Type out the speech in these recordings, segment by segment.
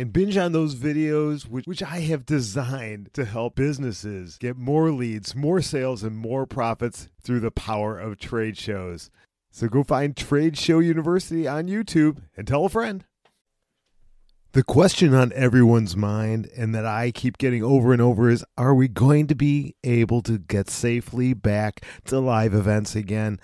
and binge on those videos, which, which I have designed to help businesses get more leads, more sales, and more profits through the power of trade shows. So go find Trade Show University on YouTube and tell a friend. The question on everyone's mind, and that I keep getting over and over, is Are we going to be able to get safely back to live events again?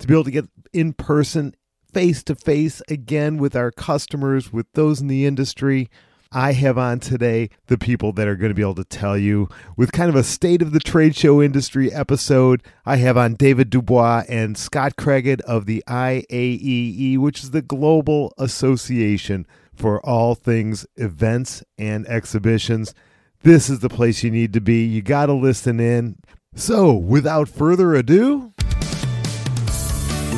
To be able to get in person face to face again with our customers, with those in the industry. I have on today the people that are going to be able to tell you with kind of a state of the trade show industry episode. I have on David Dubois and Scott Craighead of the IAEE, which is the Global Association for all things events and exhibitions. This is the place you need to be. You got to listen in. So, without further ado,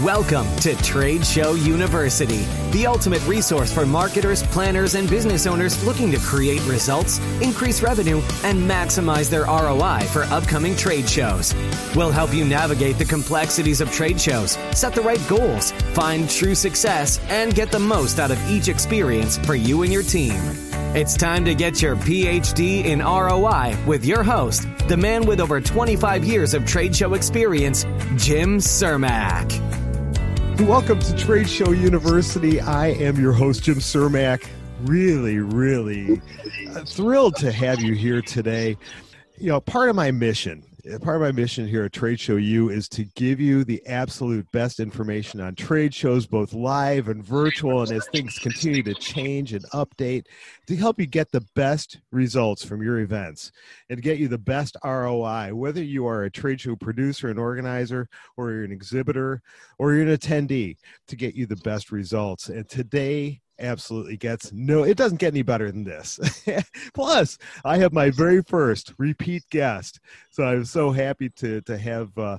Welcome to Trade Show University, the ultimate resource for marketers, planners, and business owners looking to create results, increase revenue, and maximize their ROI for upcoming trade shows. We'll help you navigate the complexities of trade shows, set the right goals, find true success, and get the most out of each experience for you and your team. It's time to get your PhD in ROI with your host, the man with over 25 years of trade show experience, Jim Cermak. Welcome to Trade Show University. I am your host, Jim Cermak. Really, really uh, thrilled to have you here today. You know, part of my mission part of my mission here at Trade Show U is to give you the absolute best information on trade shows, both live and virtual, and as things continue to change and update, to help you get the best results from your events and get you the best ROI, whether you are a trade show producer and organizer, or you're an exhibitor, or you're an attendee, to get you the best results. And today, absolutely gets no it doesn't get any better than this. Plus i have my very first repeat guest. So i'm so happy to to have uh,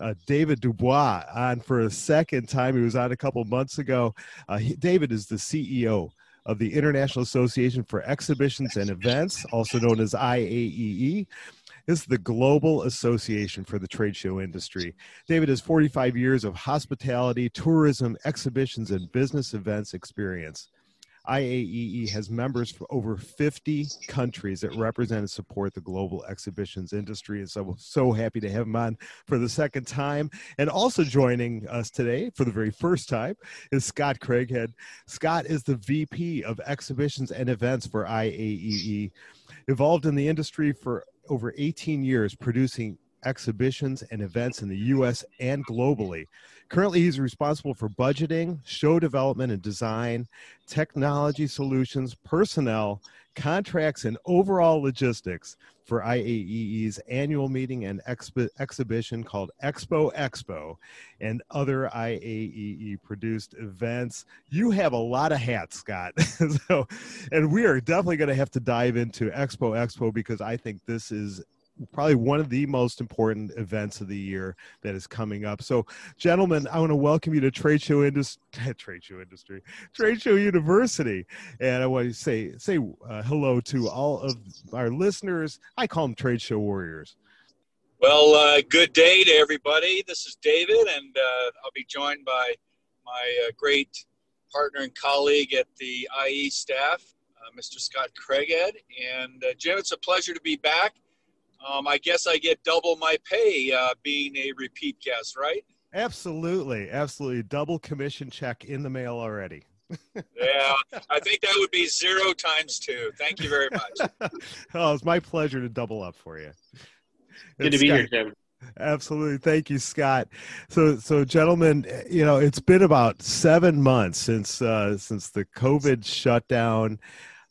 uh, david dubois on for a second time. He was on a couple months ago. Uh, he, david is the ceo of the international association for exhibitions and events also known as iaee is the Global Association for the Trade Show Industry. David has 45 years of hospitality, tourism, exhibitions, and business events experience. IAEE has members from over 50 countries that represent and support the global exhibitions industry. And so, we're so happy to have him on for the second time. And also joining us today for the very first time is Scott Craighead. Scott is the VP of Exhibitions and Events for IAEE. Evolved in the industry for over 18 years producing exhibitions and events in the US and globally. Currently, he's responsible for budgeting, show development and design, technology solutions, personnel, contracts, and overall logistics for IAEE's annual meeting and exhibition called Expo Expo and other IAEE produced events. You have a lot of hats, Scott. so, and we are definitely going to have to dive into Expo Expo because I think this is probably one of the most important events of the year that is coming up. So, gentlemen, I want to welcome you to Trade Show Industry, Trade Show Industry, Trade Show University, and I want to say say uh, hello to all of our listeners. I call them Trade Show Warriors. Well, uh, good day to everybody. This is David, and uh, I'll be joined by my uh, great partner and colleague at the IE staff, uh, Mr. Scott Craighead. And uh, Jim, it's a pleasure to be back um, I guess I get double my pay uh, being a repeat guest, right? Absolutely, absolutely. Double commission check in the mail already. yeah, I think that would be zero times two. Thank you very much. oh, it's my pleasure to double up for you. Good to be here, Jim. Absolutely. Thank you, Scott. So, so gentlemen, you know, it's been about seven months since, uh, since the COVID shutdown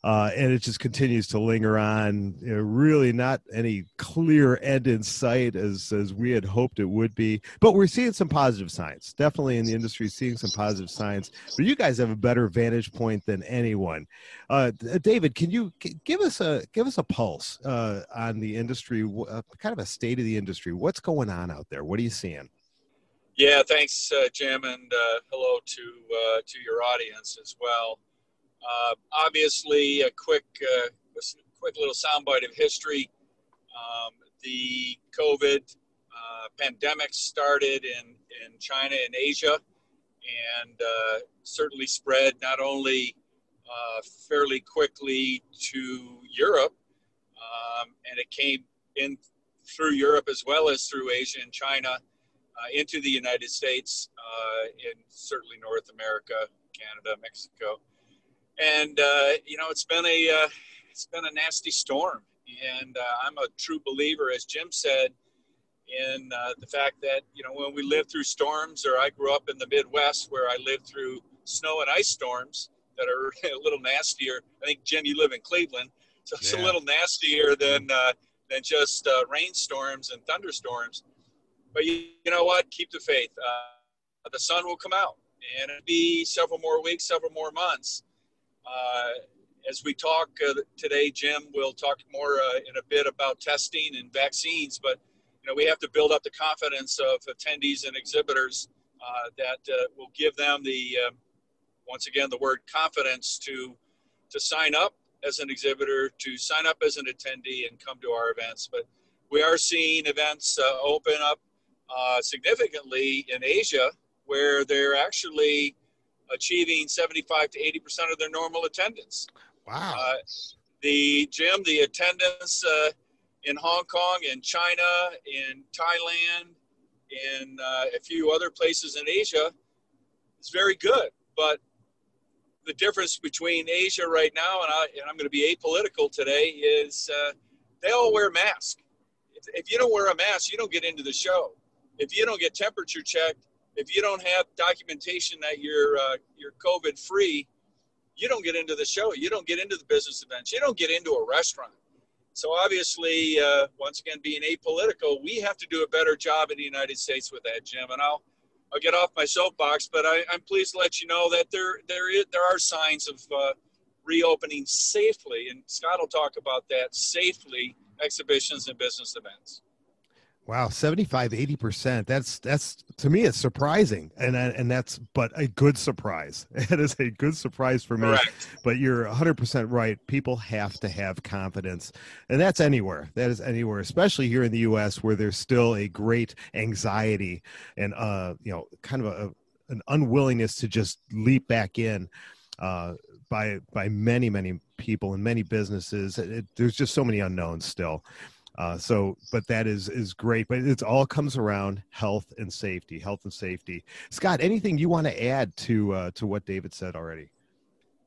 uh, and it just continues to linger on. You know, really, not any clear end in sight as as we had hoped it would be. But we're seeing some positive signs. Definitely in the industry, seeing some positive signs. But you guys have a better vantage point than anyone. Uh, David, can you give us a give us a pulse uh, on the industry? Uh, kind of a state of the industry. What's going on out there? What are you seeing? Yeah, thanks, uh, Jim, and uh, hello to to your audience as well. Uh, obviously, a quick, uh, quick little soundbite of history. Um, the COVID uh, pandemic started in, in China and Asia and uh, certainly spread not only uh, fairly quickly to Europe, um, and it came in through Europe as well as through Asia and China uh, into the United States, in certainly North America, Canada, Mexico and uh, you know it's been a uh, it's been a nasty storm. And uh, i'm a true believer as jim said in uh, the fact that you know when we live through storms or i grew up in the midwest where i lived through snow and ice storms that are a little nastier. I think jim you live in cleveland. So it's yeah. a little nastier than uh, than just uh, rainstorms and thunderstorms. But you, you, know what? Keep the faith. The sun will come out and it'll be several more weeks several more months as we talk uh, today, Jim, we'll talk more uh, in a bit about testing and vaccines, but you know we have to build up the confidence of attendees and exhibitors that will give them the once again the word confidence to to sign up as an exhibitor, to sign up as an attendee, and come to our events. But we are seeing events uh, open up uh, significantly in Asia, where they're actually achieving 75 to 80 percent of their normal attendance. Wow. Uh, the Jim, the attendance uh, in Hong Kong, in China, in Thailand, in uh, a few other places in Asia is very good. But the difference between Asia right now, and, I, and I'm going to be apolitical today, is uh, they all wear masks. If, if you don't wear a mask, you don't get into the show. If you don't get temperature checked, if you don't have documentation that you're uh, you're COVID free, you don't get into the show. You don't get into the business events. You don't get into a restaurant. So obviously, uh, once again, being apolitical, we have to do a better job in the United States with that, Jim. And I'll I'll get off my soapbox, but I, am pleased to let you know that there there is, there are signs of uh, reopening safely, and Scott will talk about that safely exhibitions and business events. Wow, 75 80%. That's that's to me it's surprising. And and that's but a good surprise. It is a good surprise for me. Correct. But you're 100% right. People have to have confidence. And that's anywhere. That is anywhere, especially here in the US where there's still a great anxiety and uh, you know, kind of a, an unwillingness to just leap back in uh by by many many people and many businesses. It, there's just so many unknowns still. Uh, so, but that is is great. But it all comes around health and safety, health and safety. Scott, anything you want to add to uh, to what David said already?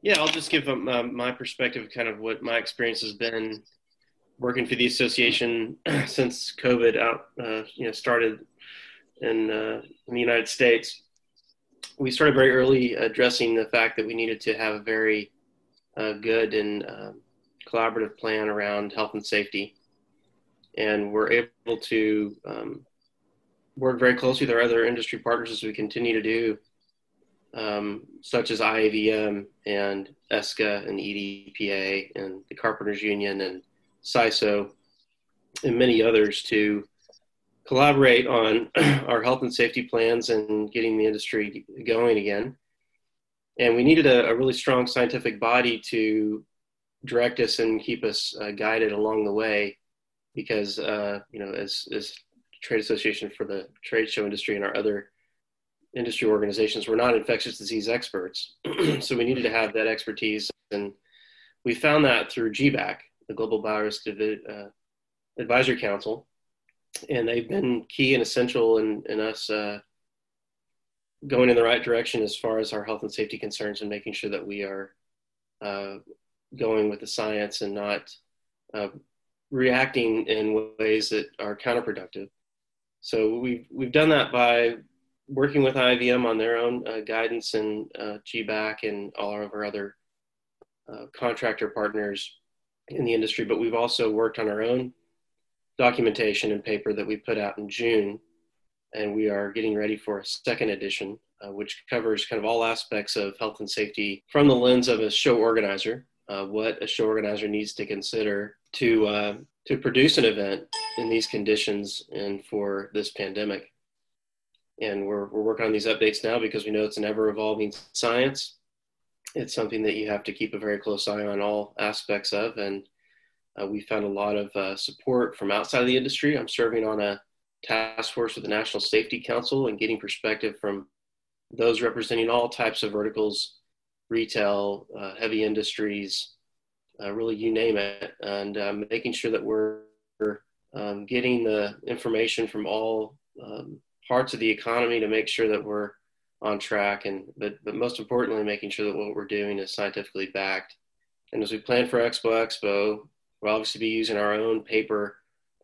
Yeah, I'll just give um, uh, my perspective, kind of what my experience has been working for the association since COVID out, uh, you know, started in, uh, in the United States. We started very early addressing the fact that we needed to have a very uh, good and collaborative plan around health and safety and we're able to um, work very closely with our other industry partners as we continue to do, um, such as IAVM and ESCA and EDPA and the Carpenters Union and SISO and many others to collaborate on our health and safety plans and getting the industry going again. And we needed a, a really strong scientific body to direct us and keep us uh, guided along the way because uh, you know as as trade association for the trade show industry and our other industry organizations we're not infectious disease experts. So we needed to have that expertise. And we found that through GBAC the global biorisk uh, advisory council. And they've been key and essential in, in us uh, going in the right direction as far as our health and safety concerns and making sure that we are uh, going with the science and not uh, reacting in ways that are counterproductive. So we've we've done that by working with IAVM on their own uh, guidance and uh, GBAC and all of our other uh, contractor partners in the industry, but we've also worked on our own documentation and paper that we put out in June. And we are getting ready for a second edition, uh, which covers kind of all aspects of health and safety from the lens of a show organizer, uh, what a show organizer needs to consider to, uh, to produce an event in these conditions and for this pandemic. And we're, we're working on these updates now because we know it's an ever evolving science. It's something that you have to keep a very close eye on all aspects of. And uh, we found a lot of uh, support from outside of the industry. I'm serving on a task force with the National Safety Council and getting perspective from those representing all types of verticals retail, uh, heavy industries, uh, really you name it, and um, making sure that we're um, getting the information from all um, parts of the economy to make sure that we're on track and but but most importantly making sure that what we're doing is scientifically backed and as we plan for expo expo we'll obviously be using our own paper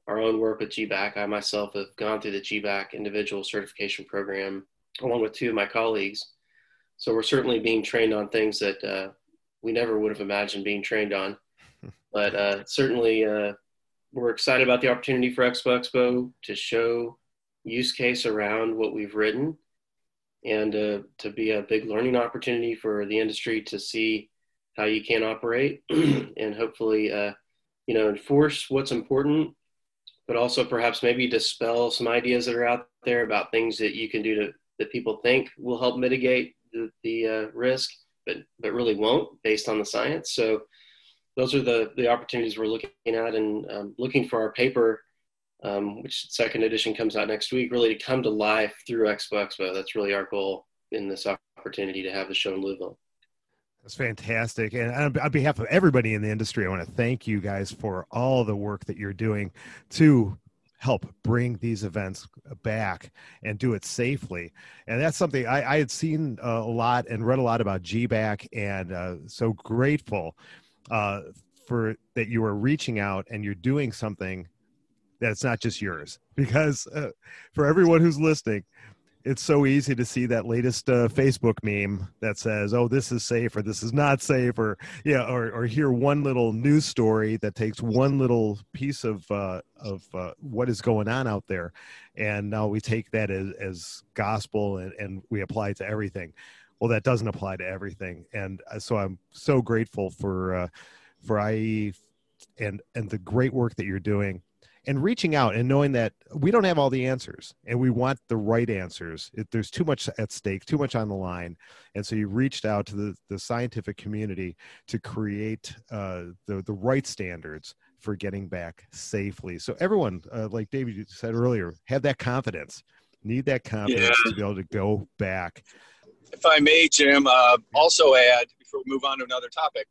our own work with GBAC. I myself have gone through the GBAC individual certification program along with two of my colleagues. So we're certainly being trained on things that uh, we never would have imagined being trained on. But uh, certainly, uh, we're excited about the opportunity for Expo Expo to show use case around what we've written and uh, to be a big learning opportunity for the industry to see how you can operate and hopefully uh, you know enforce what's important but also perhaps maybe dispel some ideas that are out there about things that you can do to that people think will help mitigate the, the uh, risk but but really won't based on the science so those are the the opportunities we're looking at and um, looking for our paper um, which second edition comes out next week, really to come to life through Expo Expo. That's really our goal in this opportunity to have the show in Louisville. That's fantastic. And on behalf of everybody in the industry, I want to thank you guys for all the work that you're doing to help bring these events back and do it safely. And that's something I, I had seen uh, a lot and read a lot about GBAC and uh, so grateful uh, for that you are reaching out and you're doing something that's not just yours because uh, for everyone who's listening it's so easy to see that latest uh, facebook meme that says oh this is safe or this is not safe or yeah or, or hear one little news story that takes one little piece of uh, of uh, what is going on out there. And now we take that as, as gospel and, and we apply it to everything. Well that doesn't apply to everything. And uh, so i'm so grateful for uh, for IE and and the great work that you're doing and reaching out and knowing that we don't have all the answers and we want the right answers. It, there's too much at stake too much on the line. And so you reached out to the, the scientific community to create uh, the, the right standards for getting back safely. So everyone uh, like david said earlier have that confidence. Need that confidence yeah. to be able to go back. If i may jim uh, also add before we move on to another topic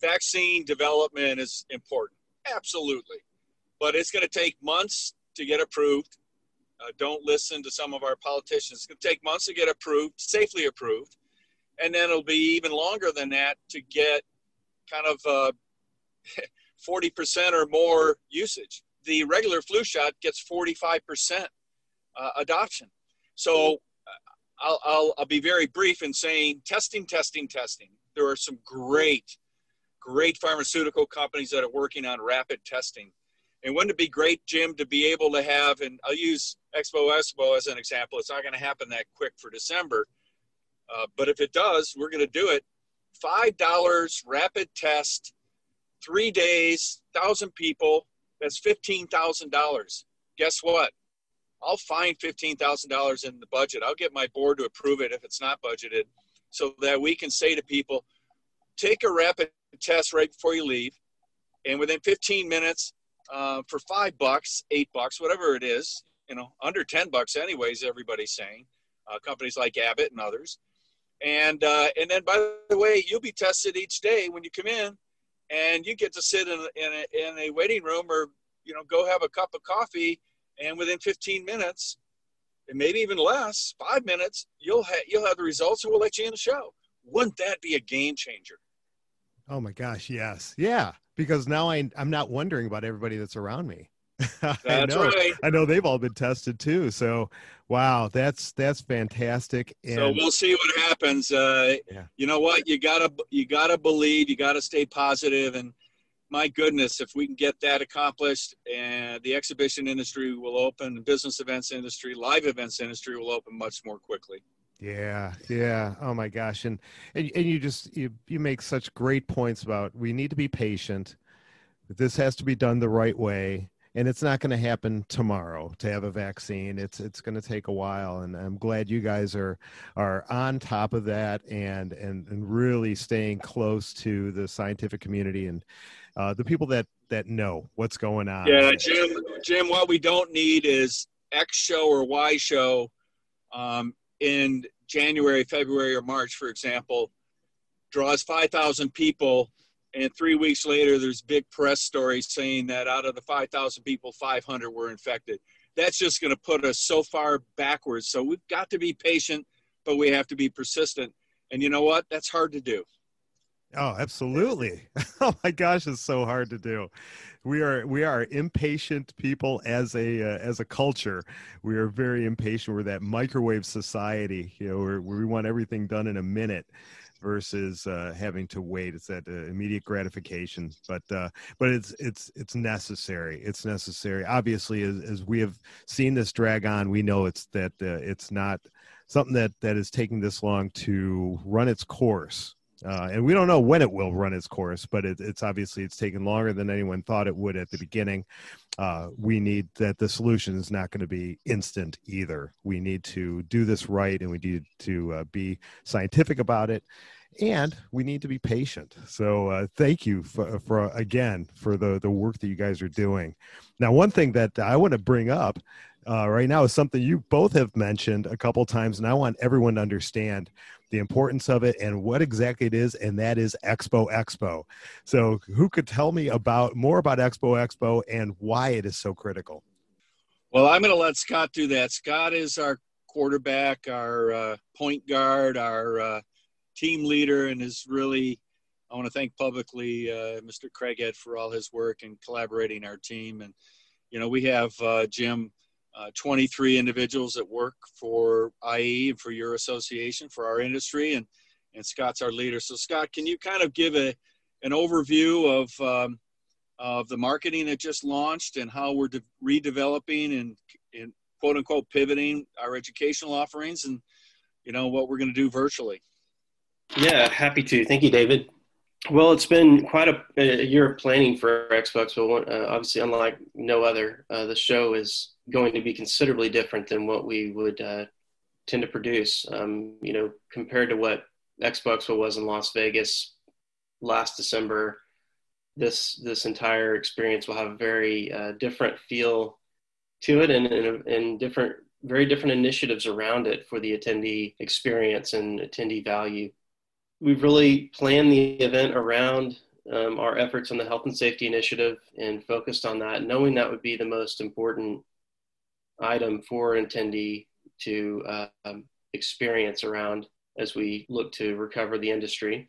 vaccine development is important. Absolutely but it's going to take months to get approved. Uh, don't listen to some of our politicians. It's going to take months to get approved, safely approved, and then it'll be even longer than that to get kind of uh, 40% or more usage. The regular flu shot gets 45% uh, adoption. So uh, I'll, I'll, I'll be very brief in saying testing, testing, testing. There are some great, great pharmaceutical companies that are working on rapid testing and wouldn't it be great, Jim, to be able to have, and I'll use Expo Expo as an example. It's not going to happen that quick for December. Uh, but if it does, we're going to do it. $5 rapid test, three days, 1,000 people. That's $15,000. Guess what? I'll find $15,000 in the budget. I'll get my board to approve it if it's not budgeted so that we can say to people, take a rapid test right before you leave. And within 15 minutes, uh, for five bucks, eight bucks, whatever it is, you know, under 10 bucks, anyways, everybody's saying, uh, companies like Abbott and others. And, uh, and then, by the way, you'll be tested each day when you come in, and you get to sit in, in, a, in a waiting room or, you know, go have a cup of coffee, and within 15 minutes, and maybe even less, five minutes, you'll, ha- you'll have the results and we'll let you in the show. Wouldn't that be a game changer? Oh my gosh, yes. Yeah because now I, I'm not wondering about everybody that's around me. I know. right. I know they've all been tested too. So, wow, that's that's fantastic. And so we'll see what happens. Uh, Yeah. You know what? You gotta you gotta believe. You gotta stay positive. And my goodness, if we can get that accomplished, and the exhibition industry will open, the business events industry, live events industry will open much more quickly. Yeah, yeah. Oh my gosh, and and and you just you you make such great points about we need to be patient. This has to be done the right way, and it's not going to happen tomorrow to have a vaccine. It's it's going to take a while, and I'm glad you guys are are on top of that and and and really staying close to the scientific community and uh, the people that that know what's going on. Yeah, Jim. Jim, what we don't need is X show or Y show um, in January, February, or March, for example, draws 5,000 people, and three weeks later, there's big press stories saying that out of the 5,000 people, 500 were infected. That's just going to put us so far backwards. So we've got to be patient, but we have to be persistent. And you know what? That's hard to do. Oh, absolutely. Oh my gosh, it's so hard to do. We are we are impatient people as a uh, as a culture. We are very impatient. We're that microwave society, you know, we want everything done in a minute versus uh, having to wait. It's that uh, immediate gratification, but uh, but it's it's it's necessary. It's necessary. Obviously, as, as we have seen this drag on, we know it's that uh, it's not something that that is taking this long to run its course uh, and we don't know when it will run its course but it, it's obviously it's taken longer than anyone thought it would at the beginning. Uh, we need that the solution is not going to be instant either. We need to do this right and we need to uh, be scientific about it and we need to be patient. So uh, thank you for, for again for the the work that you guys are doing. Now one thing that i want to bring up uh, right now is something you both have mentioned a couple times and i want everyone to understand the importance of it and what exactly it is and that is expo expo so who could tell me about more about expo expo and why it is so critical Well, I'm going to let Scott do that. Scott is our quarterback, our uh, point guard, our uh, team leader, and is really, I want to thank publicly uh, Mr. Craighead for all his work and collaborating our team. And, you know, we have, uh, Jim, uh, 23 individuals that work for IE and for your association, for our industry, and, and Scott's our leader. So, Scott, can you kind of give a, an overview of, um, of the marketing that just launched and how we're de- redeveloping and, and quote unquote pivoting our educational offerings and you know what we're going to do virtually Yeah, happy to. Thank you, David. Well, it's been quite a, a year of planning for Xbox, but uh, obviously, unlike no other, uh, the show is going to be considerably different than what we would uh, tend to produce. Um, you know, compared to what Xbox was in Las Vegas last December, this this entire experience will have a very uh, different feel to it, and, and and different, very different initiatives around it for the attendee experience and attendee value we've really planned the event around um, our efforts on the health and safety initiative and focused on that, knowing that would be the most important item for attendee to uh, experience around as we look to recover the industry.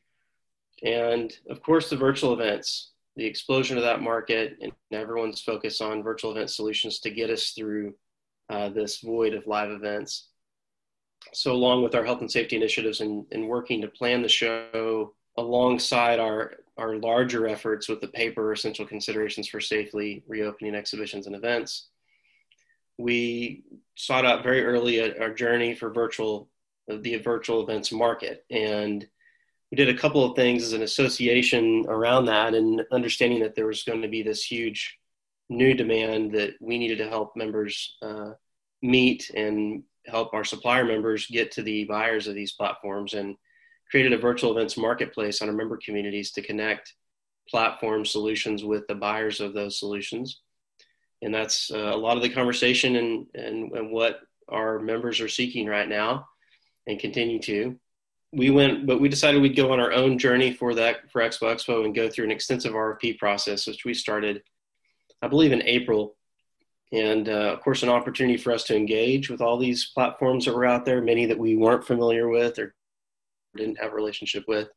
And of course, the virtual events, the explosion of that market, and everyone's focus on virtual event solutions to get us through uh, this void of live events so along with our health and safety initiatives and, and working to plan the show alongside our our larger efforts with the paper essential considerations for safely reopening exhibitions and events. We sought out very early our journey for virtual the virtual events market. And we did a couple of things as an association around that and understanding that there was going to be this huge new demand that we needed to help members uh, meet and help our supplier members get to the buyers of these platforms and created a virtual events marketplace on our member communities to connect platform solutions with the buyers of those solutions. And that's uh, a lot of the conversation and, and, and what our members are seeking right now and continue to. We went but we decided we'd go on our own journey for that for expo expo and go through an extensive rfp process which we started i believe in april and uh, of course an opportunity for us to engage with all these platforms that were out there many that we weren't familiar with or didn't have a relationship with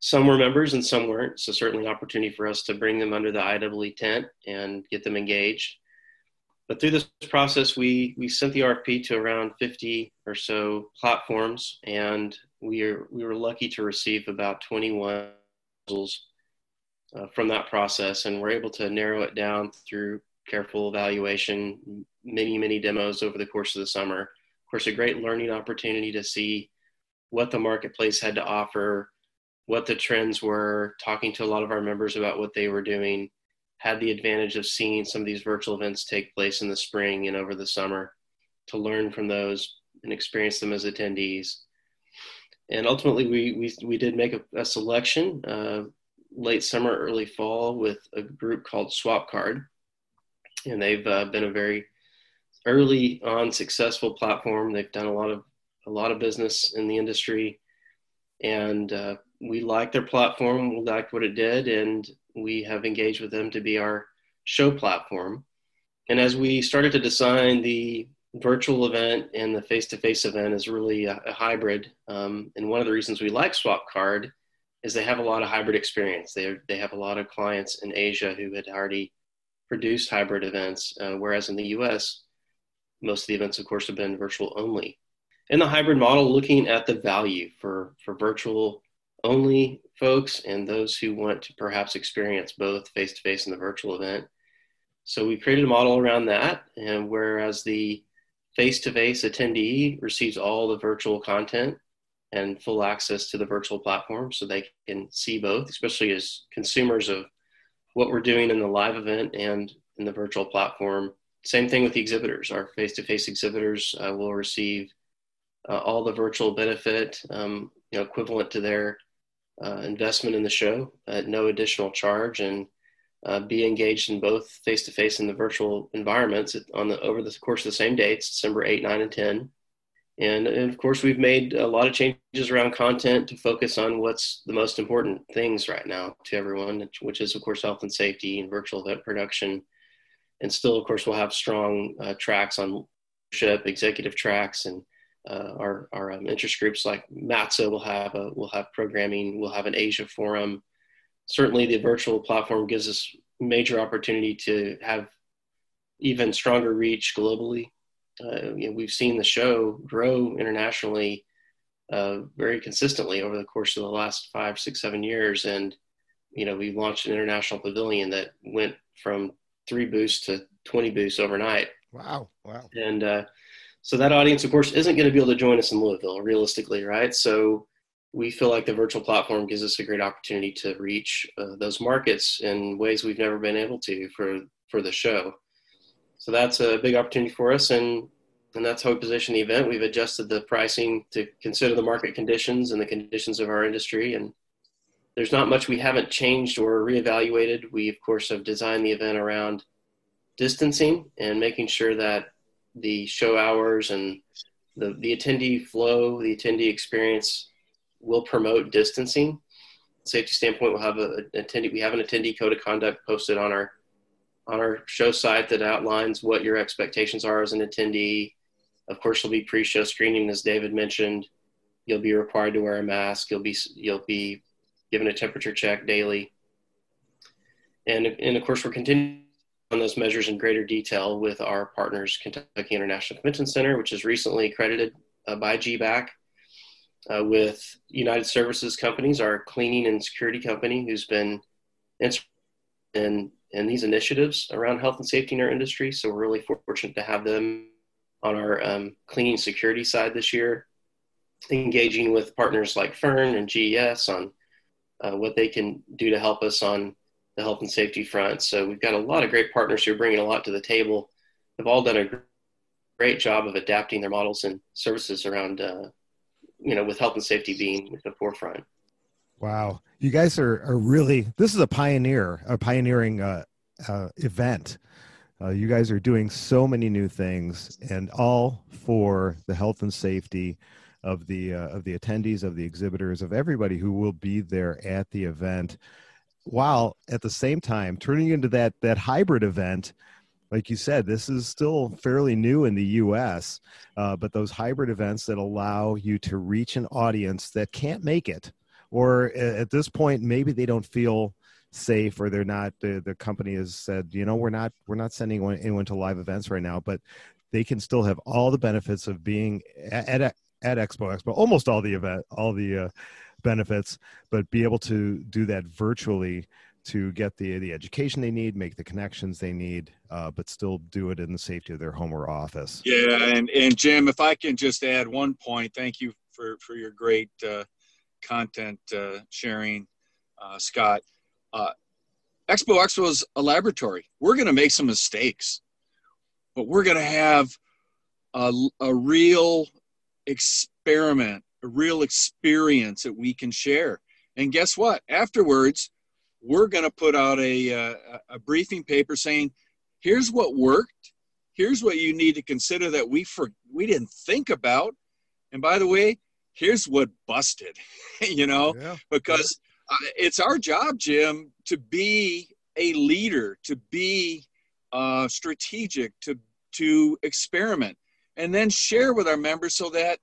some were members and some weren't. So certainly an opportunity for us to bring them under the IEE tent and get them engaged. But through this process, we we sent the RFP to around 50 or so platforms, and we are we were lucky to receive about 21 proposals uh, from that process, and we're able to narrow it down through careful evaluation, many many demos over the course of the summer. Of course, a great learning opportunity to see what the marketplace had to offer what the trends were, talking to a lot of our members about what they were doing, had the advantage of seeing some of these virtual events take place in the spring and over the summer to learn from those and experience them as attendees. And ultimately, we, we, we did make a, a selection uh, late summer, early fall with a group called Swapcard. And they've uh, been a very early on successful platform. They've done a lot of a lot of business in the industry and uh, we liked their platform, we liked what it did, and we have engaged with them to be our show platform. And as we started to design the virtual event and the face-to-face event is really a, a hybrid. Um, and one of the reasons we like Swapcard is they have a lot of hybrid experience. They they have a lot of clients in Asia who had already produced hybrid events, uh, whereas in the U.S. most of the events, of course, have been virtual only. In the hybrid model, looking at the value for for virtual only folks and those who want to perhaps experience both face to face and the virtual event. So we created a model around that, and whereas the face to face attendee receives all the virtual content and full access to the virtual platform so they can see both, especially as consumers of what we're doing in the live event and in the virtual platform. Same thing with the exhibitors. Our face to face exhibitors uh, will receive uh, all the virtual benefit, um, you know, equivalent to their uh, investment in the show at no additional charge and uh, be engaged in both face to face and the virtual environments on the over the course of the same dates, December 8, 9, and 10. And, of course, we've made a lot of changes around content to focus on what's the most important things right now to everyone, which is, of course, health and safety and virtual event production. And still, of course, we'll have strong uh, tracks on leadership, executive tracks, and uh, our our um, interest groups like MATSO will have a will have programming. We'll have an Asia forum. Certainly, the virtual platform gives us major opportunity to have even stronger reach globally. Uh, you know, we've seen the show grow internationally uh, very consistently over the course of the last five, six, seven years, and you know we launched an international pavilion that went from three booths to 20 booths overnight. Wow! Wow! And uh, so that audience, of course, isn't going to be able to join us in Louisville, realistically, right? So we feel like the virtual platform gives us a great opportunity to reach uh, those markets in ways we've never been able to for for the show. So that's a big opportunity for us, and and that's how we position the event. We've adjusted the pricing to consider the market conditions and the conditions of our industry, and there's not much we haven't changed or reevaluated. We of course have designed the event around distancing and making sure that the show hours and the, the attendee flow, the attendee experience will promote distancing. Safety standpoint, we'll have a, attendee. We have an attendee code of conduct posted on our on our show site that outlines what your expectations are as an attendee. Of course, there'll be pre-show screening, as David mentioned. You'll be required to wear a mask. You'll be you'll be given a temperature check daily, and and of course, we're continuing on those measures in greater detail with our partners, Kentucky International Convention Center, which is recently accredited uh, by GBAC, uh, with United Services Companies, our cleaning and security company, who's been in, in these initiatives around health and safety in our industry. So we're really fortunate to have them on our um, cleaning security side this year, engaging with partners like Freeman and GES on uh, what they can do to help us on the health and safety front. So we've got a lot of great partners who are bringing a lot to the table. They've all done a great job of adapting their models and services around, uh, you know, with health and safety being at the forefront. Wow, you guys are are really. This is a pioneer, a pioneering uh, uh, event. Uh, you guys are doing so many new things, and all for the health and safety of the uh, of the attendees, of the exhibitors, of everybody who will be there at the event while at the same time turning into that that hybrid event like you said this is still fairly new in the us uh, but those hybrid events that allow you to reach an audience that can't make it or at this point maybe they don't feel safe or they're not the, the company has said you know we're not we're not sending anyone, anyone to live events right now but they can still have all the benefits of being at at, at expo expo almost all the event all the uh, benefits but be able to do that virtually to get the the education they need, make the connections they need, uh, but still do it in the safety of their home or office. Yeah, and and Jim, if I can just add one point, thank you for for your great uh, content uh, sharing, uh, Scott. Uh, Expo Expo is a laboratory. We're going to make some mistakes, but we're going to have a, a real experiment, a real experience that we can share. And guess what? Afterwards we're going to put out a, a, a briefing paper saying, here's what worked. Here's what you need to consider that we for, we didn't think about. And by the way, here's what busted, you know, yeah. because uh, it's our job, Jim, to be a leader, to be uh, strategic, to to experiment, and then share with our members so that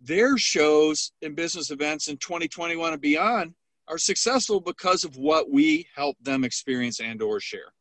their shows and business events in 2021 and beyond are successful because of what we help them experience and or share.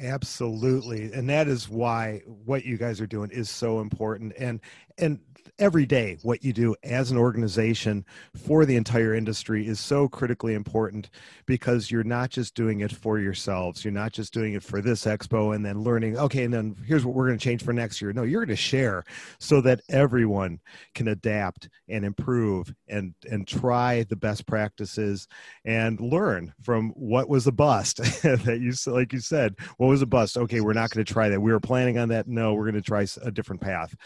Absolutely. And that is why what you guys are doing is so important. And and every day what you do as an organization for the entire industry is so critically important because you're not just doing it for yourselves. You're not just doing it for this expo and then learning okay and then here's what we're going to change for next year. No you're going to share so that everyone can adapt and improve and and try the best practices and learn from what was a bust that you like you said what was a bust? Okay we're not going to try that. We were planning on that. No we're going to try a different path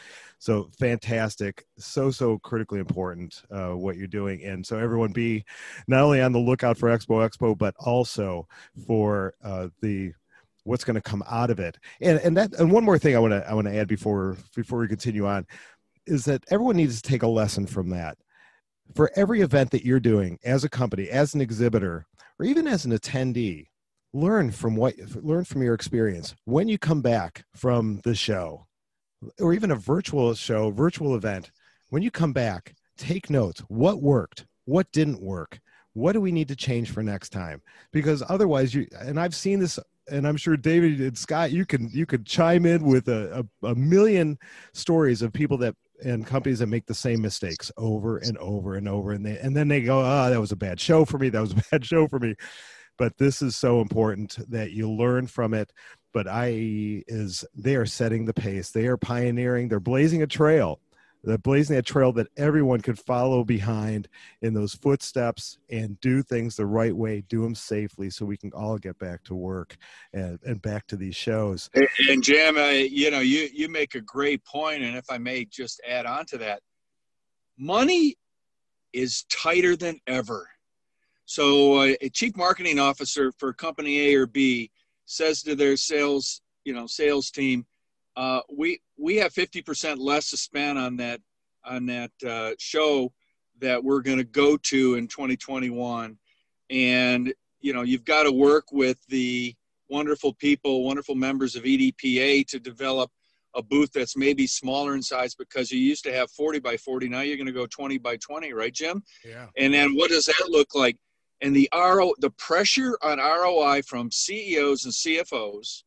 so fantastic. So so critically important uh, what you're doing. And so everyone be not only on the lookout for expo expo but also for uh, the what's going to come out of it. And and that and one more thing i want to i want to add before before we continue on is that everyone needs to take a lesson from that. For every event that you're doing as a company as an exhibitor or even as an attendee learn from what learn from your experience. When you come back from the show or even a virtual show, virtual event, when you come back, take notes. What worked? What didn't work? What do we need to change for next time? Because otherwise, you and I've seen this, and I'm sure David and Scott, you can you could chime in with a, a, a million stories of people that and companies that make the same mistakes over and over and over, and they and then they go, oh, that was a bad show for me. That was a bad show for me. But this is so important that you learn from it but IE is they are setting the pace. They are pioneering. They're blazing a trail. They're blazing a trail that everyone could follow behind in those footsteps and do things the right way, do them safely, so we can all get back to work and, and back to these shows. And, and Jim, uh, you know, you you make a great point, and if I may just add on to that, money is tighter than ever. So, uh, a chief marketing officer for company A or B says to their sales, you know, sales team, uh, we we have 50% less to spend on that on that uh, show that we're going to go to in 2021, and you know, you've got to work with the wonderful people, wonderful members of EDPA to develop a booth that's maybe smaller in size because you used to have 40 by 40. Now you're going to go 20 by 20, right, Jim? Yeah. And then what does that look like? And the RO, the pressure on ROI from CEOs and CFOs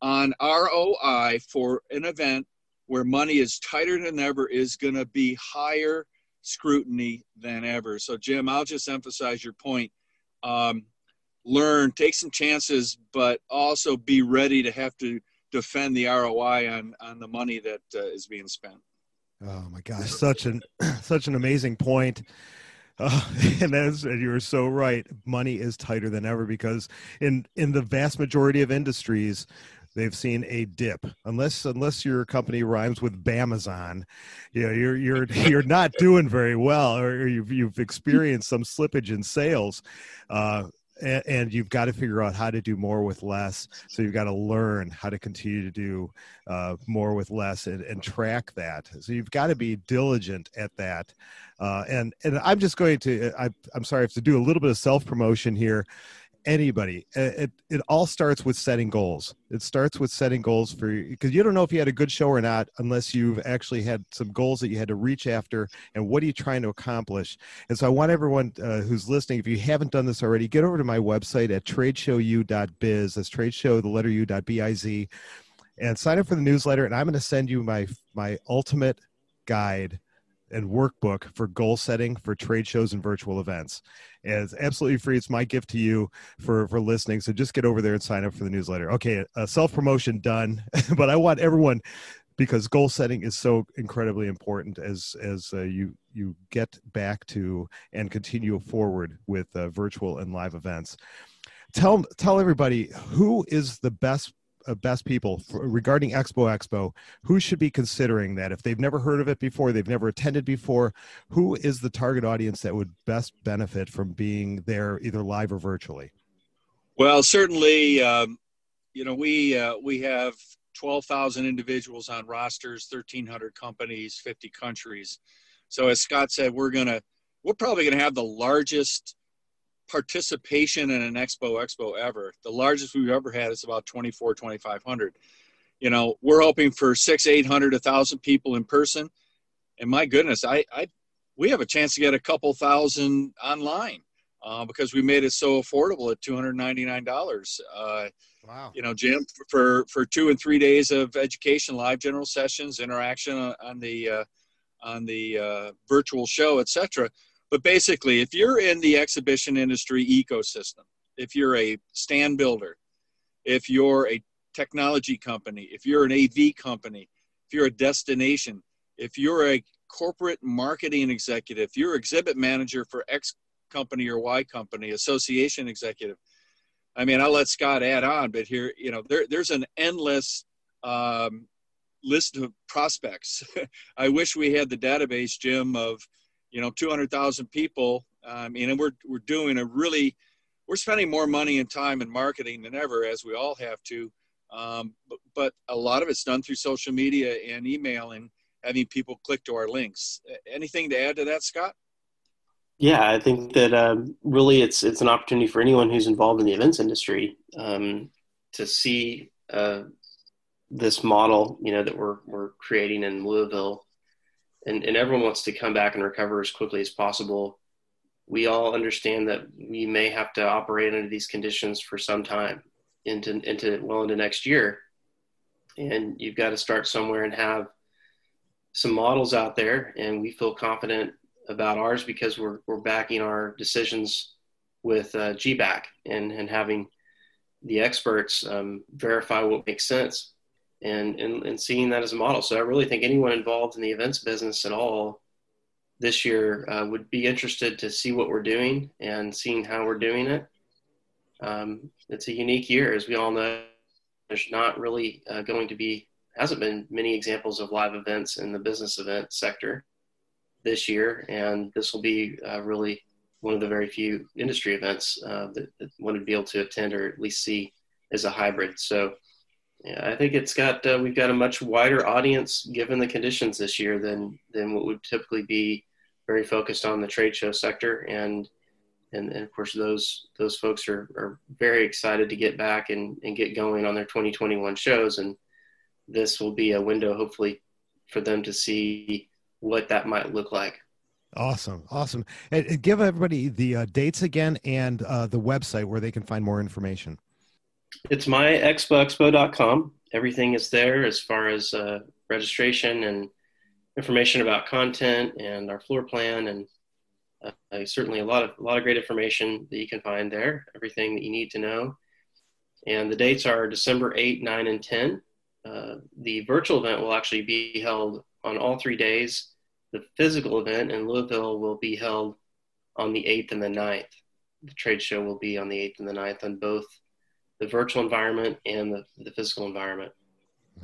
on ROI for an event where money is tighter than ever is going to be higher scrutiny than ever. So, Jim, I'll just emphasize your point. Um, learn, take some chances, but also be ready to have to defend the ROI on on the money that uh, is being spent. Oh my gosh, such an such an amazing point. Uh, and as and you're so right, money is tighter than ever because in in the vast majority of industries, they've seen a dip. Unless unless your company rhymes with Bamazon, you know, you're you're you're not doing very well, or you've you've experienced some slippage in sales. Uh, and, you've got to figure out how to do more with less. So you've got to learn how to continue to do uh, more with less and, and, track that. So you've got to be diligent at that. Uh, and and I'm just going to I, I'm sorry I have to do a little bit of self promotion here. Anybody. It, it all starts with setting goals. It starts with setting goals for because you don't know if you had a good show or not unless you've actually had some goals that you had to reach after and what are you trying to accomplish. And so i want everyone uh, who's listening if you haven't done this already get over to my website at tradeshowu.biz that's tradeshow the letter u.biz and sign up for the newsletter and i'm going to send you my my ultimate guide and workbook for goal setting for trade shows and virtual events. And it's absolutely free. It's my gift to you for for listening. So just get over there and sign up for the newsletter. Okay, uh, self promotion done, but I want everyone because goal setting is so incredibly important as as uh, you you get back to and continue forward with uh, virtual and live events. Tell tell everybody who is the best best people for, regarding Expo Expo, who should be considering that if they've never heard of it before, they've never attended before, who is the target audience that would best benefit from being there either live or virtually? Well, certainly, um, you know, we uh, we have 12,000 individuals on rosters, 1,300 companies, 50 countries. So as Scott said, we're gonna we're probably gonna have the largest participation in an expo expo ever. The largest we've ever had is about 24, 2,500. You know, we're hoping for six, 800, a thousand people in person. And my goodness, I, I, we have a chance to get a couple thousand online uh, because we made it so affordable at $299. Uh, wow. You know, Jim, for, for two and three days of education, live general sessions, interaction on, on the, uh, on the uh, virtual show, etc but basically, if you're in the exhibition industry ecosystem, if you're a stand builder, if you're a technology company, if you're an AV company, if you're a destination, if you're a corporate marketing executive, if you're exhibit manager for X company or Y company, association executive. I mean, I'll let Scott add on, but here, you know, there, there's an endless um, list of prospects. I wish we had the database, Jim, of you know 200,000 people. I mean, and we're we're doing a really we're spending more money and time in marketing than ever, as we all have to. Um, but, but a lot of it's done through social media and email and having people click to our links. Anything to add to that, Scott? Yeah, I think that um, really it's it's an opportunity for anyone who's involved in the events industry um, to see uh, this model, you know, that we're we're creating in Louisville and, and everyone wants to come back and recover as quickly as possible. We all understand that we may have to operate under these conditions for some time into into well into next year. And you've got to start somewhere and have some models out there and we feel confident about ours because we're we're backing our decisions with uh, GBAC and and having the experts um, verify what makes sense and, and, and seeing that as a model. So I really think anyone involved in the events business at all this year uh, would be interested to see what we're doing and seeing how we're doing it. Um, it's a unique year, as we all know. There's not really uh, going to be, hasn't been many examples of live events in the business event sector this year, and this will be uh, really one of the very few industry events uh, that, that one would be able to attend or at least see as a hybrid. So yeah, I think it's got uh, we've got a much wider audience given the conditions this year than than what would typically be very focused on the trade show sector. And and, and of course those those folks are, are very excited to get back and, and get going on their 2021 shows. And this will be a window hopefully for them to see what that might look like. Awesome. Awesome. And, give everybody the uh, dates again and uh, the website where they can find more information it's myexpoexpo.com. Everything is there as far as uh, registration and information about content and our floor plan and uh, certainly a lot of a lot of great information that you can find there. Everything that you need to know. And the dates are December 8, 9, and 10. Uh, the virtual event will actually be held on all three days. The physical event in Louisville will be held on the 8th and the 9th. The trade show will be on the 8th and the 9th on both the virtual environment and the, the physical environment.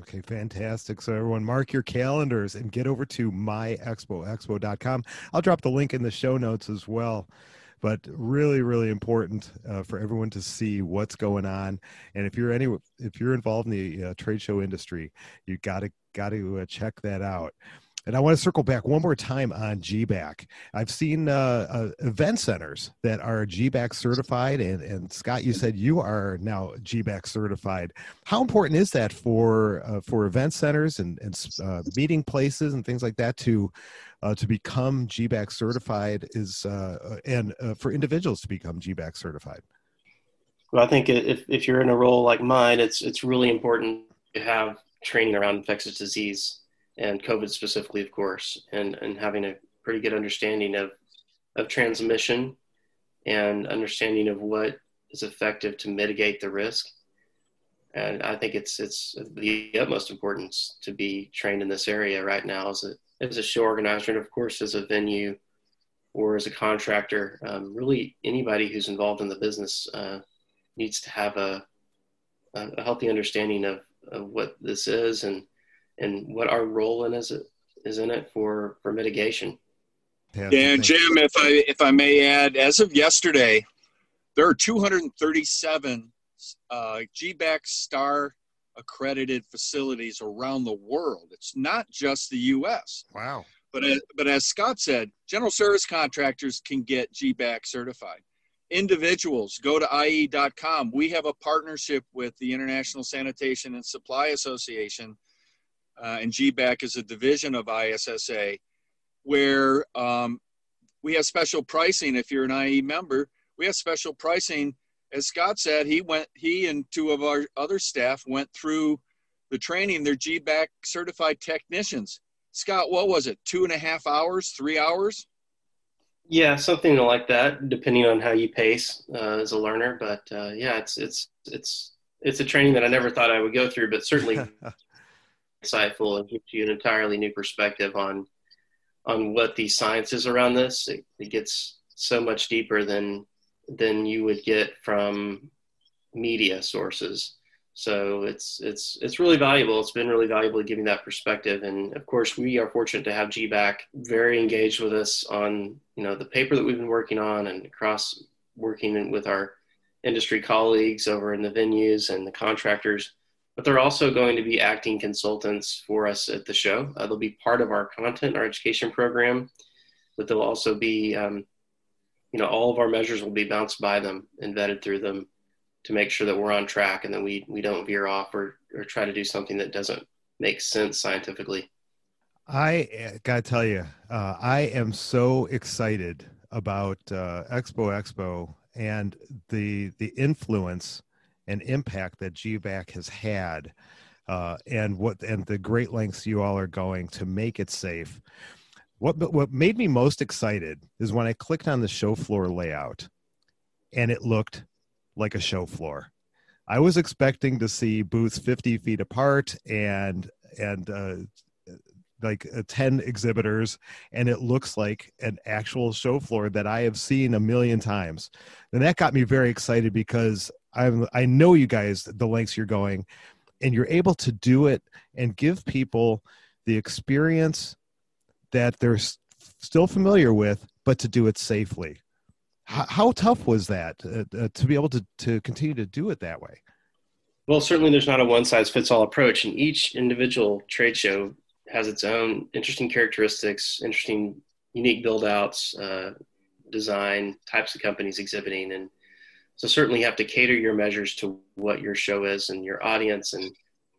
Okay, fantastic. So everyone mark your calendars and get over to myexpoexpo.com. I'll drop the link in the show notes as well. But really, really important uh, for everyone to see what's going on. And if you're any, if you're involved in the uh, trade show industry, you got to got to uh, check that out. And I want to circle back one more time on GBAC. I've seen uh, uh, event centers that are GBAC certified, and, and Scott, you said you are now GBAC certified. How important is that for uh, for event centers and, and uh, meeting places and things like that to uh, to become GBAC certified? Is uh, and for individuals to become GBAC certified? Well, I think if, if you're in a role like mine, it's it's really important to have training around infectious disease and COVID specifically, of course, and, and having a pretty good understanding of, of transmission and understanding of what is effective to mitigate the risk. And I think it's it's the utmost importance to be trained in this area right now as a as a show organizer and of course as a venue or as a contractor. Um, really, anybody who's involved in the business uh, needs to have a, a healthy understanding of, of what this is and and what our role in is it is in it for for mitigation. Yeah, and Jim, if I if I may add, as of yesterday, there are 237 uh, GBAC Star accredited facilities around the world. It's not just the U.S. Wow. But uh, but as Scott said, general service contractors can get GBAC certified. Individuals go to IAEE.com. We have a partnership with the International Sanitation and Supply Association uh, and GBAC is a division of ISSA, where um, we have special pricing. If you're an IAEE member, we have special pricing. As Scott said, he went, he and two of our other staff went through the training. They're GBAC certified technicians. Scott, what was it? Two and a half hours, three hours? Yeah, something like that, depending on how you pace uh, as a learner. But uh, yeah, it's it's it's it's a training that I never thought I would go through, but certainly insightful and gives you an entirely new perspective on on what the science is around this. It, it gets so much deeper than than you would get from media sources. So it's it's it's really valuable. It's been really valuable to give giving that perspective. And of course, we are fortunate to have GBAC very engaged with us on you know the paper that we've been working on and across working with our industry colleagues over in the venues and the contractors but they're also going to be acting consultants for us at the show. Uh, they'll be part of our content, our education program, but they'll also be, um, you know, all of our measures will be bounced by them and vetted through them to make sure that we're on track and that we, we don't veer off or, or try to do something that doesn't make sense scientifically. I uh, got to tell you, uh, I am so excited about uh, Expo Expo and the the influence and impact that GBAC has had uh, and what and the great lengths you all are going to make it safe. What what made me most excited is when I clicked on the show floor layout and it looked like a show floor. I was expecting to see booths 50 feet apart and and uh, like uh, 10 exhibitors and it looks like an actual show floor that I have seen a million times. And that got me very excited because I'm, I know you guys, the lengths you're going, and you're able to do it and give people the experience that they're still familiar with, but to do it safely. How, how tough was that uh, uh, to be able to, to continue to do it that way? Well, certainly there's not a one size fits all approach, and each individual trade show has its own interesting characteristics, interesting, unique build outs, uh, design, types of companies exhibiting, and so certainly you have to cater your measures to what your show is and your audience and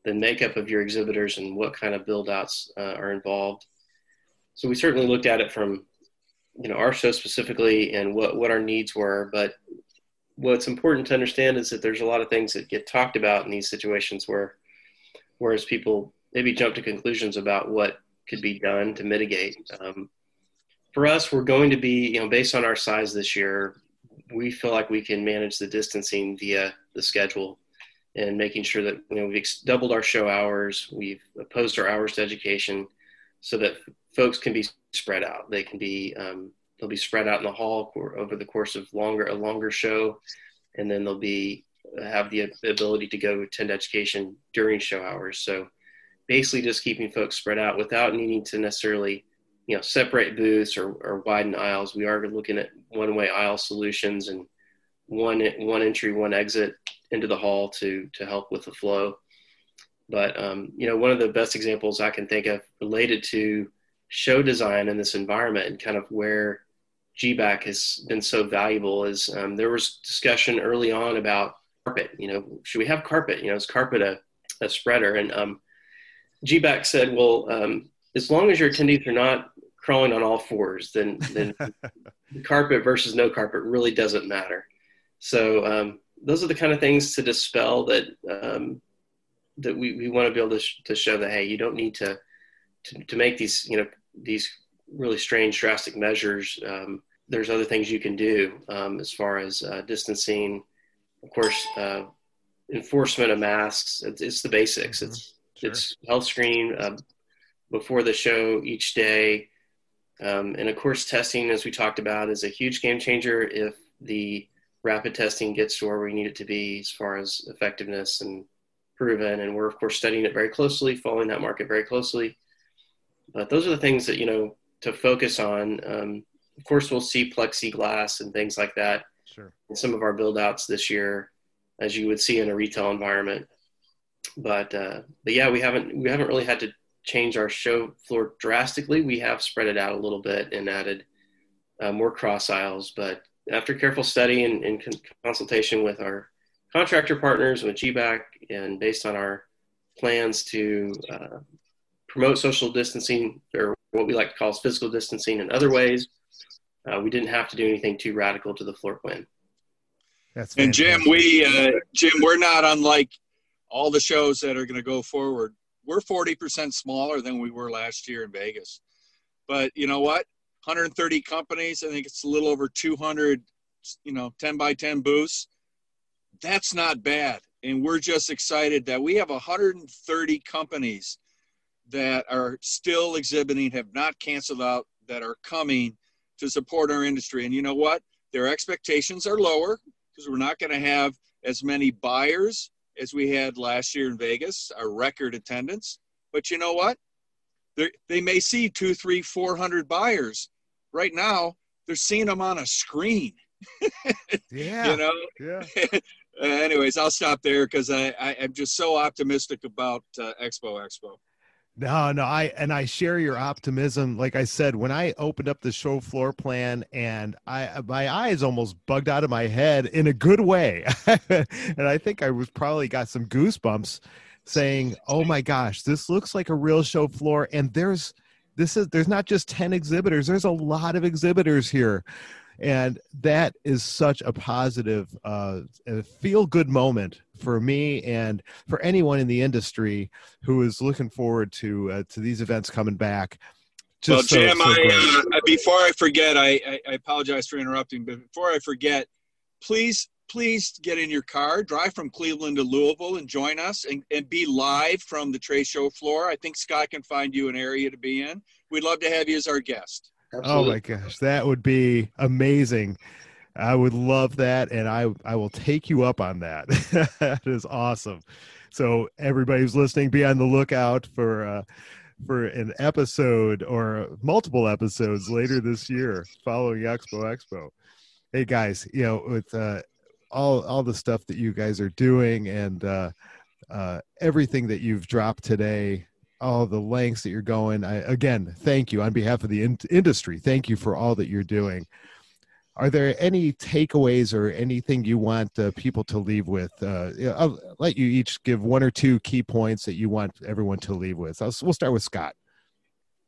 the makeup of your exhibitors and what kind of build outs uh, are involved. So we certainly looked at it from, you know, our show specifically and what, what our needs were. But what's important to understand is that there's a lot of things that get talked about in these situations where, whereas people maybe jump to conclusions about what could be done to mitigate. Um, for us, we're going to be, you know, based on our size this year, we feel like we can manage the distancing via the schedule and making sure that you know we've doubled our show hours, we've opposed our hours to education, so that folks can be spread out. They can be um, they'll be spread out in the hall over the course of longer a longer show, and then they'll be have the ability to go attend education during show hours. So basically, just keeping folks spread out without needing to necessarily you know separate booths or, or widen aisles. We are looking at one way aisle solutions and one one entry, one exit into the hall to to help with the flow. But um, you know, one of the best examples I can think of related to show design in this environment and kind of where GBAC has been so valuable is um, there was discussion early on about carpet. You know, should we have carpet? You know, is carpet a, a spreader? And um, GBAC said, well, um, as long as your attendees are not crawling on all fours, then then carpet versus no carpet really doesn't matter. So um, those are the kind of things to dispel that um, that we, we want to be able to, sh- to show that hey, you don't need to, to to make these you know these really strange drastic measures. Um, there's other things you can do um, as far as uh, distancing, of course, uh, enforcement of masks. It's, it's the basics. Mm-hmm. It's sure. it's health screen uh, before the show each day, um, and of course, testing, as we talked about, is a huge game changer if the rapid testing gets to where we need it to be as far as effectiveness and proven. And we're of course studying it very closely, following that market very closely. But those are the things that you know to focus on. Um, of course, we'll see plexiglass and things like that sure. in some of our build outs this year, as you would see in a retail environment. But uh, but yeah, we haven't we haven't really had to change our show floor drastically. We have spread it out a little bit and added uh, more cross aisles. But after careful study and, and con- consultation with our contractor partners, with GBAC, and based on our plans to uh, promote social distancing or what we like to call physical distancing in other ways, uh, we didn't have to do anything too radical to the floor plan. That's and Jim, we uh, Jim, we're not unlike all the shows that are going to go forward. We're 40% smaller than we were last year in Vegas. But you know what? 130 companies. I think it's a little over 200, you know, 10 by 10 booths. That's not bad. And we're just excited that we have 130 companies that are still exhibiting, have not canceled out, that are coming to support our industry. And you know what? Their expectations are lower because we're not going to have as many buyers as we had last year in Vegas, our record attendance. But you know what? They're, they may see two, three, four hundred buyers. Right now, they're seeing them on a screen. yeah. You know. Yeah. anyways, I'll stop there because I, I am just so optimistic about uh, Expo Expo. No, no, I and I share your optimism. Like I said, when I opened up the show floor plan and I my eyes almost bugged out of my head in a good way. and I think I was probably got some goosebumps saying, "Oh my gosh, this looks like a real show floor and there's this is there's not just 10 exhibitors, there's a lot of exhibitors here." and that is such a positive uh, feel good moment for me and for anyone in the industry who is looking forward to uh, to these events coming back. Just well jim so, so I, uh, before i forget I, I, I apologize for interrupting but before i forget please please get in your car drive from cleveland to louisville and join us and, and be live from the trade show floor. I think scott can find you an area to be in. We'd love to have you as our guest. Absolutely. Oh my gosh, that would be amazing. I would love that, and I I will take you up on that. that is awesome. So everybody who's listening, be on the lookout for uh, for an episode or multiple episodes later this year following Expo Expo. Hey guys, you know with uh, all all the stuff that you guys are doing and uh, uh, everything that you've dropped today all the lengths that you're going. I, again, thank you on behalf of the in- industry. Thank you for all that you're doing. Are there any takeaways or anything you want uh, people to leave with? Uh, I'll let you each give one or two key points that you want everyone to leave with. I'll, we'll start with Scott.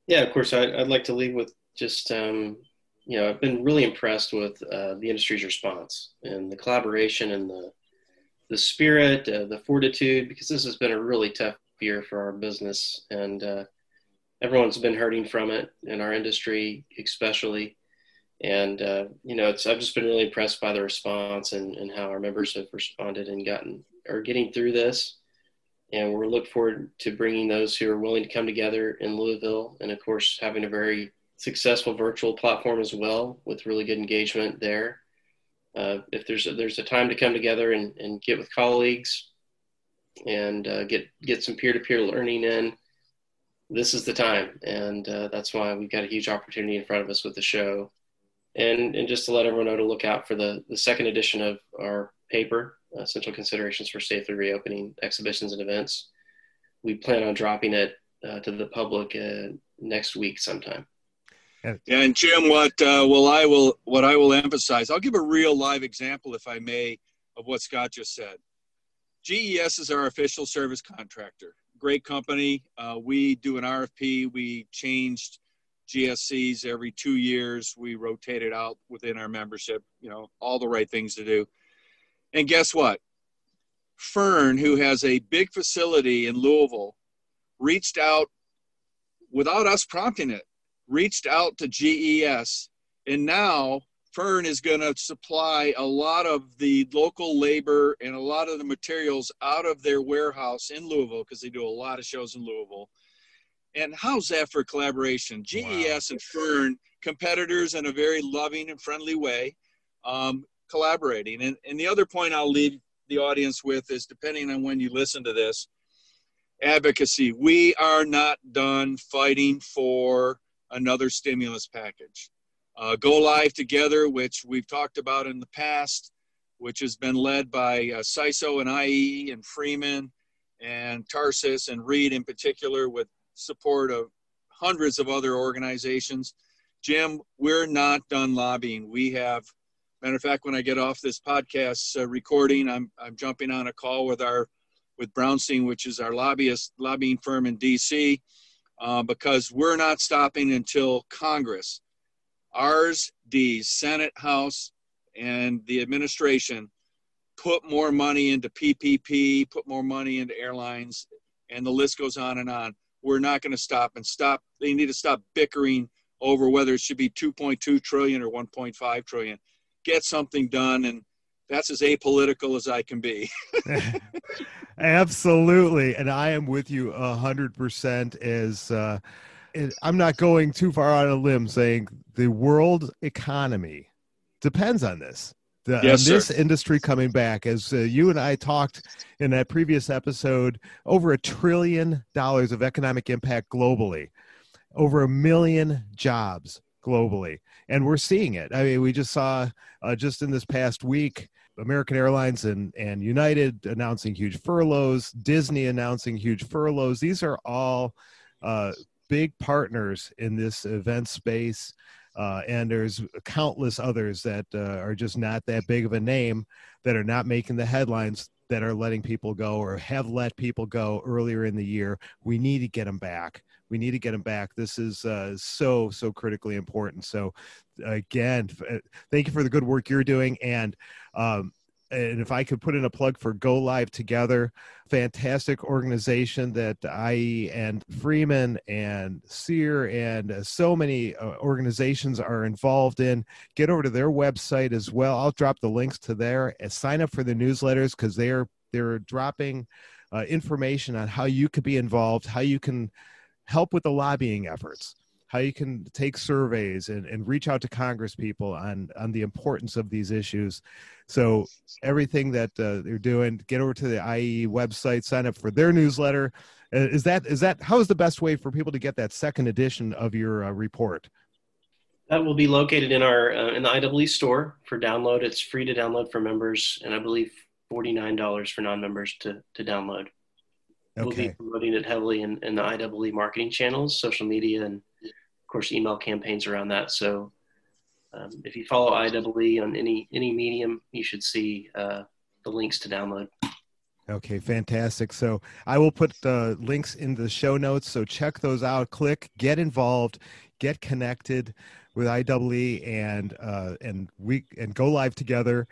Yeah, of course. I'd, I'd like to leave with just, um, you know, I've been really impressed with uh, the industry's response and the collaboration and the the spirit, uh, the fortitude, because this has been a really tough year for our business, and uh, everyone's been hurting from it in our industry, especially. And uh, you know, it's I've just been really impressed by the response and, and how our members have responded and gotten are getting through this. And we're look forward to bringing those who are willing to come together in Louisville, and of course, having a very successful virtual platform as well with really good engagement there. Uh, if there's a, there's a time to come together and, and get with colleagues and uh, get get some peer-to-peer learning in this is the time and uh, that's why we've got a huge opportunity in front of us with the show and and just to let everyone know to look out for the the second edition of our paper essential considerations for safely reopening exhibitions and events we plan on dropping it uh, to the public uh, next week sometime. Yeah, and Jim, what uh, well I will what I will emphasize, I'll give a real live example, if I may, of what Scott just said. GES is our official service contractor. Great company. Uh, we do an RFP. We changed GSCs every two years. We rotate it out within our membership. You know, all the right things to do. And guess what? Fern, who has a big facility in Louisville, reached out without us prompting it, reached out to GES. And now Fern is going to supply a lot of the local labor and a lot of the materials out of their warehouse in Louisville because they do a lot of shows in Louisville. And how's that for collaboration? GES wow. and Fern, competitors in a very loving and friendly way, um, collaborating. And, and the other point I'll leave the audience with is depending on when you listen to this, advocacy. We are not done fighting for another stimulus package uh, Go Live Together, which we've talked about in the past, which has been led by uh, SISO and IAEE and Freeman and Tarsus and Reed in particular, with support of hundreds of other organizations. Jim, we're not done lobbying. We have, matter of fact, when I get off this podcast uh, recording, I'm, I'm jumping on a call with our with Brownstein, which is our lobbyist lobbying firm in DC, uh, because we're not stopping until Congress ours, the Senate, House, and the administration put more money into PPP, put more money into airlines, and the list goes on and on. We're not going to stop and stop. They need to stop bickering over whether it should be 2.2 trillion or 1.5 trillion. Get something done, and that's as apolitical as I can be. Absolutely, and I am with you a hundred percent. As uh, I'm not going too far of a limb saying the world economy depends on this. The, yes, this sir. industry coming back, as uh, you and I talked in that previous episode, over a trillion dollars of economic impact globally, over a million jobs globally, and we're seeing it. I mean, we just saw uh, just in this past week American Airlines and, and United announcing huge furloughs, Disney announcing huge furloughs. These are all uh, big partners in this event space. Uh, and there's countless others that uh, are just not that big of a name that are not making the headlines that are letting people go or have let people go earlier in the year. We need to get them back. We need to get them back. This is uh, so so critically important. So, again, uh, thank you for the good work you're doing, and um, and if I could put in a plug for Go Live Together, fantastic organization that I and Freeman and CEIR and uh, so many uh, organizations are involved in. Get over to their website as well. I'll drop the links to there and sign up for the newsletters because they're they're dropping uh, information on how you could be involved, how you can help with the lobbying efforts how you can take surveys and, and reach out to Congress people on on the importance of these issues. So everything that uh, they're doing, get over to the IAEE website, sign up for their newsletter. Uh, is that is that how is the best way for people to get that second edition of your uh, report? That will be located in our uh, in the IAEE store for download. It's free to download for members, and I believe forty nine dollars for non members to to download. Okay. We'll be promoting it heavily in, in the IAEE marketing channels, social media, and course, email campaigns around that. So um, if you follow IAEE on any any medium, you should see uh, the links to download. Okay, fantastic. So I will put the links in the show notes. So check those out. Click, get involved, get connected with IAEE, and uh, and we and go live together,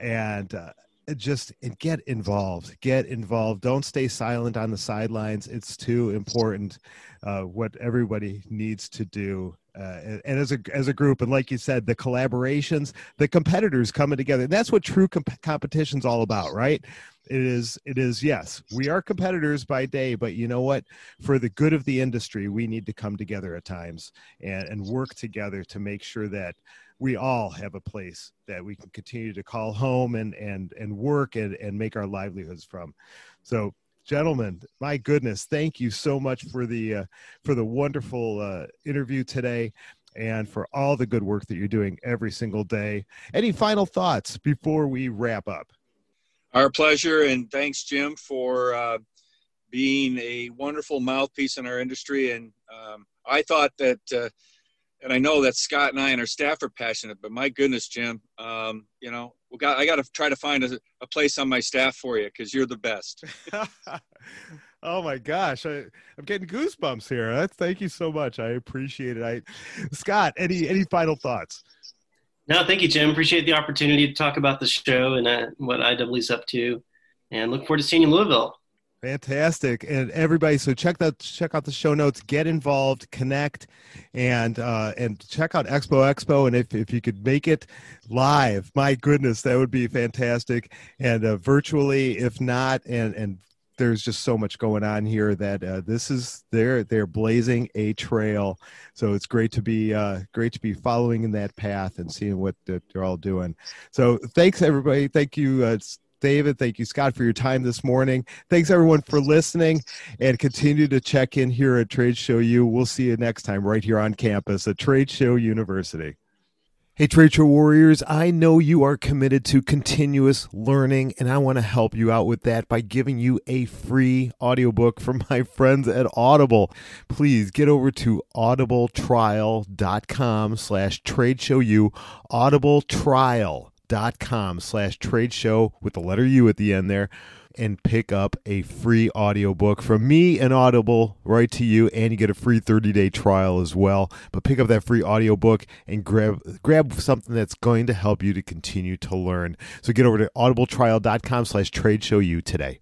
and. Uh, just get involved get involved. Don't stay silent on the sidelines. It's too important uh, what everybody needs to do uh, and, and, as a as a group and like you said the collaborations the competitors coming together. And that's what true comp- competition's all about right? It is it is yes we are competitors by day but you know what? For the good of the industry we need to come together at times and and work together to make sure that we all have a place that we can continue to call home and and and work and and make our livelihoods from. So gentlemen my goodness thank you so much for the uh, for the wonderful uh, interview today and for all the good work that you're doing every single day. Any final thoughts before we wrap up? Our pleasure and thanks jim for uh, being a wonderful mouthpiece in our industry. And um, I thought that, uh, and I know that Scott and I and our staff are passionate, but my goodness, Jim, um, you know, we got I got to try to find a, a place on my staff for you because you're the best. oh my gosh, I, am getting goosebumps here. That's, thank you so much. I appreciate it. I, Scott, any any final thoughts? No, thank you, Jim. Appreciate the opportunity to talk about the show and uh, what IAEE's up to, and look forward to seeing you in Louisville. Fantastic, and everybody. So check that. Check out the show notes. Get involved, connect, and uh, and check out Expo Expo. And if if you could make it live, my goodness, that would be fantastic. And uh, virtually, if not, and and there's just so much going on here that uh, this is they're they're blazing a trail. So it's great to be uh, great to be following in that path and seeing what they're all doing. So thanks everybody. Thank you. David. Thank you, Scott, for your time this morning. Thanks, everyone, for listening and continue to check in here at Trade Show U. We'll see you next time right here on campus at Trade Show University. Hey, Trade Show Warriors, I know you are committed to continuous learning, and I want to help you out with that by giving you a free audiobook from my friends at Audible. Please get over to audibletrial.com slash tradeshowu, audibletrial.com com slash trade show with the letter U at the end there and pick up a free audiobook from me and Audible right to you and you get a free 30-day trial as well. But pick up that free audiobook and grab grab something that's going to help you to continue to learn. So get over to audibletrial.com slash trade show you today.